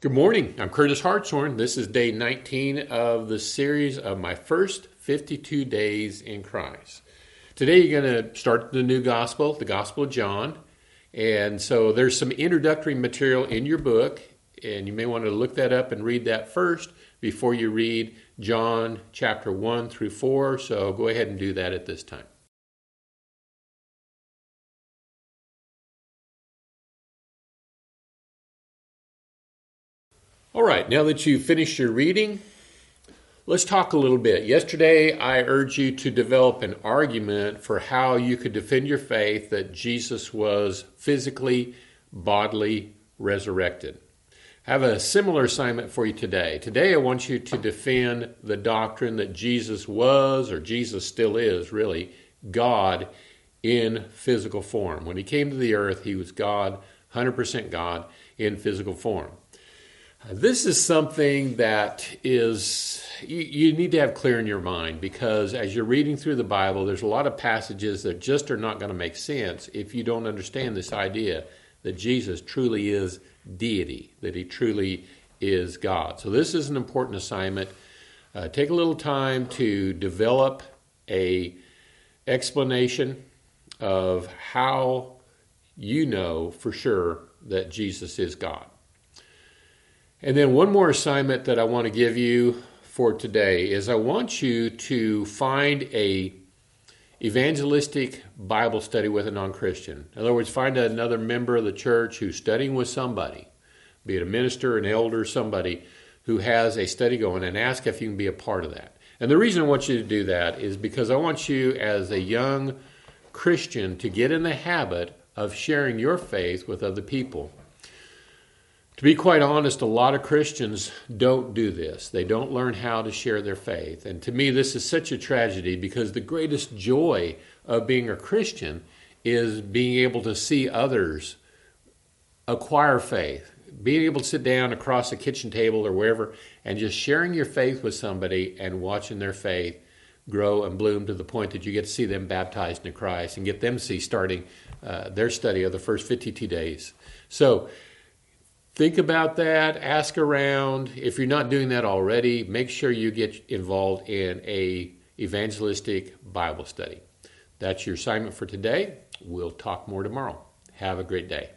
Good morning. I'm Curtis Hartshorn. This is day 19 of the series of my first 52 days in Christ. Today you're going to start the new gospel, the Gospel of John. And so there's some introductory material in your book, and you may want to look that up and read that first before you read John chapter 1 through 4. So go ahead and do that at this time. All right, now that you've finished your reading, let's talk a little bit. Yesterday, I urged you to develop an argument for how you could defend your faith that Jesus was physically, bodily resurrected. I have a similar assignment for you today. Today, I want you to defend the doctrine that Jesus was, or Jesus still is, really, God in physical form. When he came to the earth, he was God, 100% God in physical form. This is something that is you, you, need to have clear in your mind because as you're reading through the Bible, there's a lot of passages that just are not going to make sense if you don't understand this idea that Jesus truly is deity, that he truly is God. So this is an important assignment. Uh, take a little time to develop a explanation of how you know for sure that Jesus is God. And then one more assignment that I want to give you for today is I want you to find a evangelistic Bible study with a non-Christian. In other words, find another member of the church who's studying with somebody, be it a minister, an elder, somebody who has a study going, and ask if you can be a part of that. And the reason I want you to do that is because I want you as a young Christian to get in the habit of sharing your faith with other people. To be quite honest, a lot of Christians don't do this. They don't learn how to share their faith. And to me, this is such a tragedy because the greatest joy of being a Christian is being able to see others acquire faith, being able to sit down across a kitchen table or wherever and just sharing your faith with somebody and watching their faith grow and bloom to the point that you get to see them baptized into Christ and get them to see starting uh, their study of the first 52 days. So, think about that, ask around. If you're not doing that already, make sure you get involved in a evangelistic Bible study. That's your assignment for today. We'll talk more tomorrow. Have a great day.